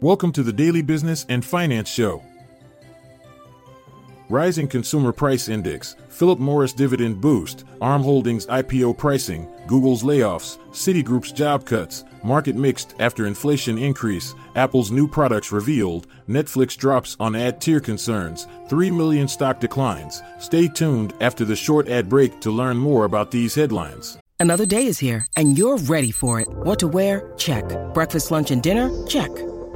Welcome to the Daily Business and Finance Show. Rising Consumer Price Index, Philip Morris Dividend Boost, ARM Holdings IPO pricing, Google's layoffs, Citigroup's job cuts, market mixed after inflation increase, Apple's new products revealed, Netflix drops on ad tier concerns, 3 million stock declines. Stay tuned after the short ad break to learn more about these headlines. Another day is here, and you're ready for it. What to wear? Check. Breakfast, lunch, and dinner? Check.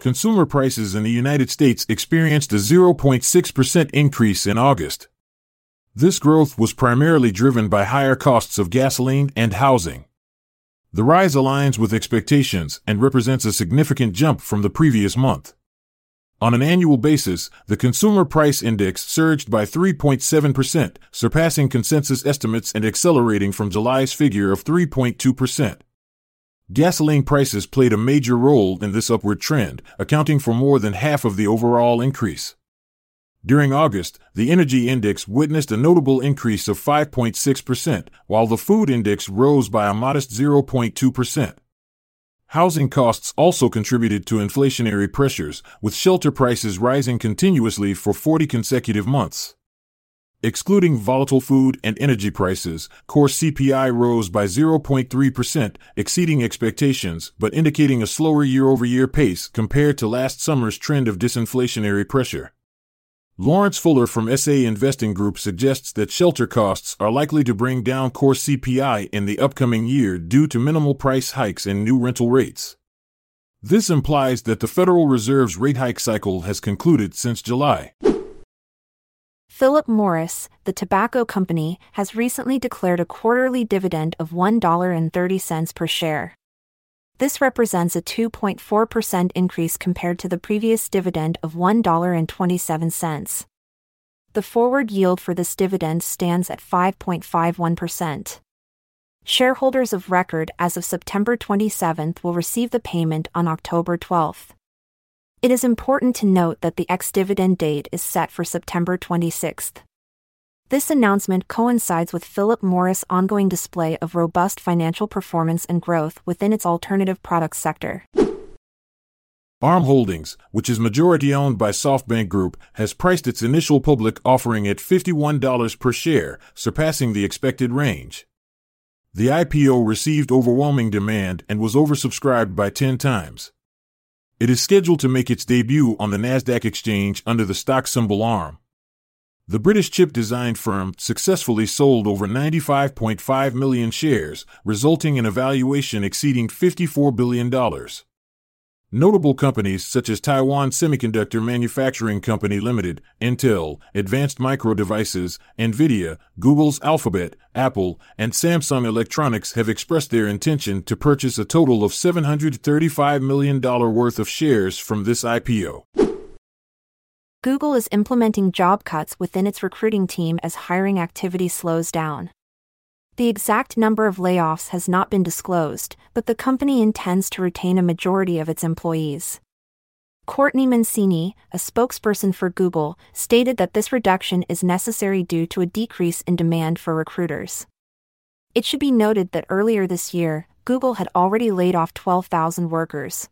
Consumer prices in the United States experienced a 0.6% increase in August. This growth was primarily driven by higher costs of gasoline and housing. The rise aligns with expectations and represents a significant jump from the previous month. On an annual basis, the Consumer Price Index surged by 3.7%, surpassing consensus estimates and accelerating from July's figure of 3.2%. Gasoline prices played a major role in this upward trend, accounting for more than half of the overall increase. During August, the energy index witnessed a notable increase of 5.6%, while the food index rose by a modest 0.2%. Housing costs also contributed to inflationary pressures, with shelter prices rising continuously for 40 consecutive months. Excluding volatile food and energy prices, core CPI rose by 0.3%, exceeding expectations but indicating a slower year over year pace compared to last summer's trend of disinflationary pressure. Lawrence Fuller from SA Investing Group suggests that shelter costs are likely to bring down core CPI in the upcoming year due to minimal price hikes and new rental rates. This implies that the Federal Reserve's rate hike cycle has concluded since July. Philip Morris, the tobacco company, has recently declared a quarterly dividend of $1.30 per share. This represents a 2.4% increase compared to the previous dividend of $1.27. The forward yield for this dividend stands at 5.51%. Shareholders of record as of September 27 will receive the payment on October 12. It is important to note that the ex dividend date is set for September 26. This announcement coincides with Philip Morris' ongoing display of robust financial performance and growth within its alternative products sector. ARM Holdings, which is majority owned by SoftBank Group, has priced its initial public offering at $51 per share, surpassing the expected range. The IPO received overwhelming demand and was oversubscribed by 10 times. It is scheduled to make its debut on the Nasdaq exchange under the stock symbol ARM. The British chip design firm successfully sold over 95.5 million shares, resulting in a valuation exceeding $54 billion. Notable companies such as Taiwan Semiconductor Manufacturing Company Limited, Intel, Advanced Micro Devices, Nvidia, Google's Alphabet, Apple, and Samsung Electronics have expressed their intention to purchase a total of $735 million worth of shares from this IPO. Google is implementing job cuts within its recruiting team as hiring activity slows down. The exact number of layoffs has not been disclosed, but the company intends to retain a majority of its employees. Courtney Mancini, a spokesperson for Google, stated that this reduction is necessary due to a decrease in demand for recruiters. It should be noted that earlier this year, Google had already laid off 12,000 workers.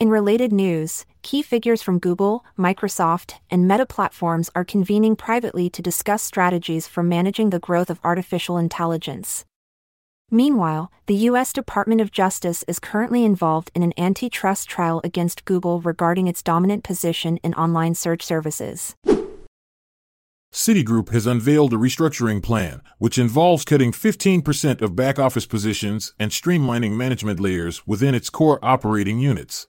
In related news, key figures from Google, Microsoft, and Meta platforms are convening privately to discuss strategies for managing the growth of artificial intelligence. Meanwhile, the U.S. Department of Justice is currently involved in an antitrust trial against Google regarding its dominant position in online search services. Citigroup has unveiled a restructuring plan, which involves cutting 15% of back office positions and streamlining management layers within its core operating units.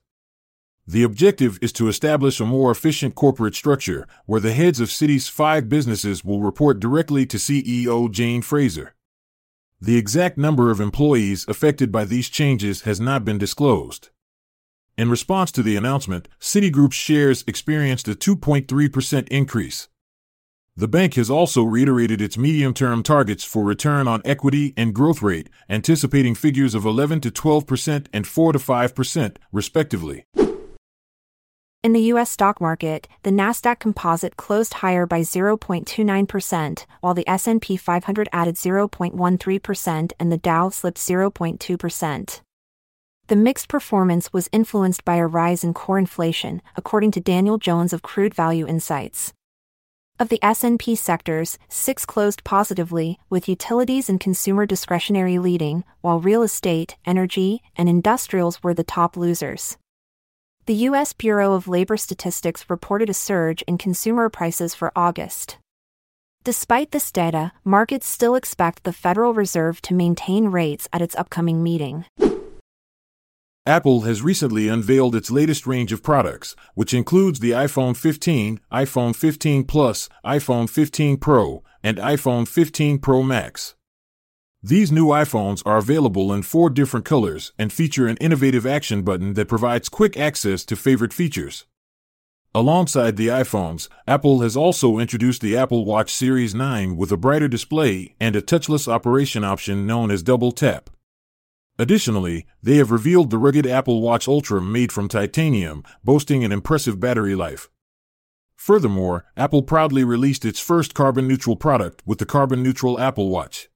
The objective is to establish a more efficient corporate structure where the heads of Citi's five businesses will report directly to CEO Jane Fraser. The exact number of employees affected by these changes has not been disclosed. In response to the announcement, Citigroup's shares experienced a 2.3% increase. The bank has also reiterated its medium term targets for return on equity and growth rate, anticipating figures of 11 to 12% and 4 to 5%, respectively. In the U.S. stock market, the Nasdaq Composite closed higher by 0.29%, while the S&P 500 added 0.13% and the Dow slipped 0.2%. The mixed performance was influenced by a rise in core inflation, according to Daniel Jones of Crude Value Insights. Of the S&P sectors, 6 closed positively, with utilities and consumer discretionary leading, while real estate, energy, and industrials were the top losers. The U.S. Bureau of Labor Statistics reported a surge in consumer prices for August. Despite this data, markets still expect the Federal Reserve to maintain rates at its upcoming meeting. Apple has recently unveiled its latest range of products, which includes the iPhone 15, iPhone 15 Plus, iPhone 15 Pro, and iPhone 15 Pro Max. These new iPhones are available in four different colors and feature an innovative action button that provides quick access to favorite features. Alongside the iPhones, Apple has also introduced the Apple Watch Series 9 with a brighter display and a touchless operation option known as Double Tap. Additionally, they have revealed the rugged Apple Watch Ultra made from titanium, boasting an impressive battery life. Furthermore, Apple proudly released its first carbon neutral product with the carbon neutral Apple Watch.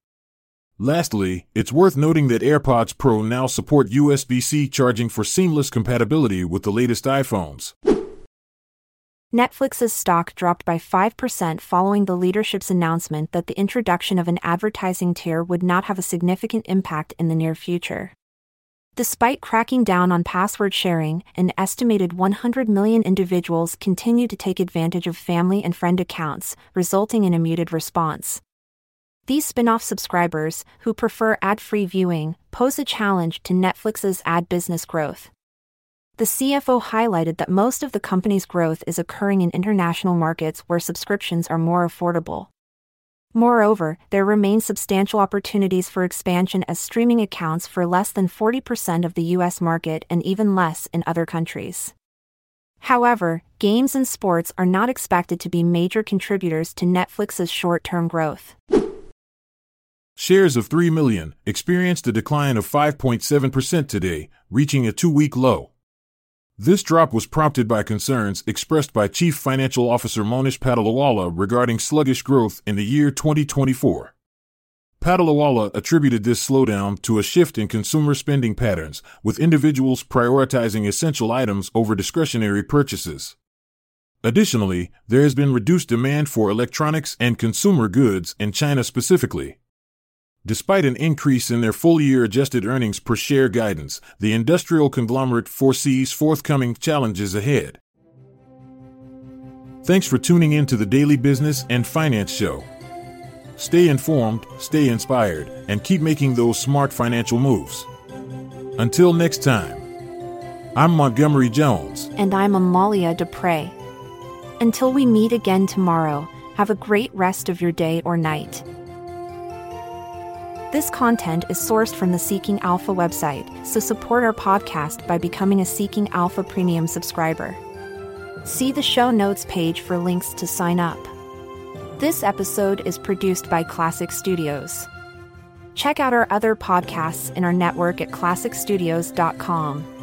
Lastly, it's worth noting that AirPods Pro now support USB C charging for seamless compatibility with the latest iPhones. Netflix's stock dropped by 5% following the leadership's announcement that the introduction of an advertising tier would not have a significant impact in the near future. Despite cracking down on password sharing, an estimated 100 million individuals continue to take advantage of family and friend accounts, resulting in a muted response. These spin off subscribers, who prefer ad free viewing, pose a challenge to Netflix's ad business growth. The CFO highlighted that most of the company's growth is occurring in international markets where subscriptions are more affordable. Moreover, there remain substantial opportunities for expansion as streaming accounts for less than 40% of the US market and even less in other countries. However, games and sports are not expected to be major contributors to Netflix's short term growth. Shares of 3 million experienced a decline of 5.7% today, reaching a two week low. This drop was prompted by concerns expressed by Chief Financial Officer Monish Patolawala regarding sluggish growth in the year 2024. Patolawala attributed this slowdown to a shift in consumer spending patterns, with individuals prioritizing essential items over discretionary purchases. Additionally, there has been reduced demand for electronics and consumer goods in China specifically. Despite an increase in their full year adjusted earnings per share guidance, the industrial conglomerate foresees forthcoming challenges ahead. Thanks for tuning in to the Daily Business and Finance Show. Stay informed, stay inspired, and keep making those smart financial moves. Until next time, I'm Montgomery Jones. And I'm Amalia Dupre. Until we meet again tomorrow, have a great rest of your day or night. This content is sourced from the Seeking Alpha website, so support our podcast by becoming a Seeking Alpha Premium subscriber. See the show notes page for links to sign up. This episode is produced by Klassic Studios. Check out our other podcasts in our network at klassicstudios.com.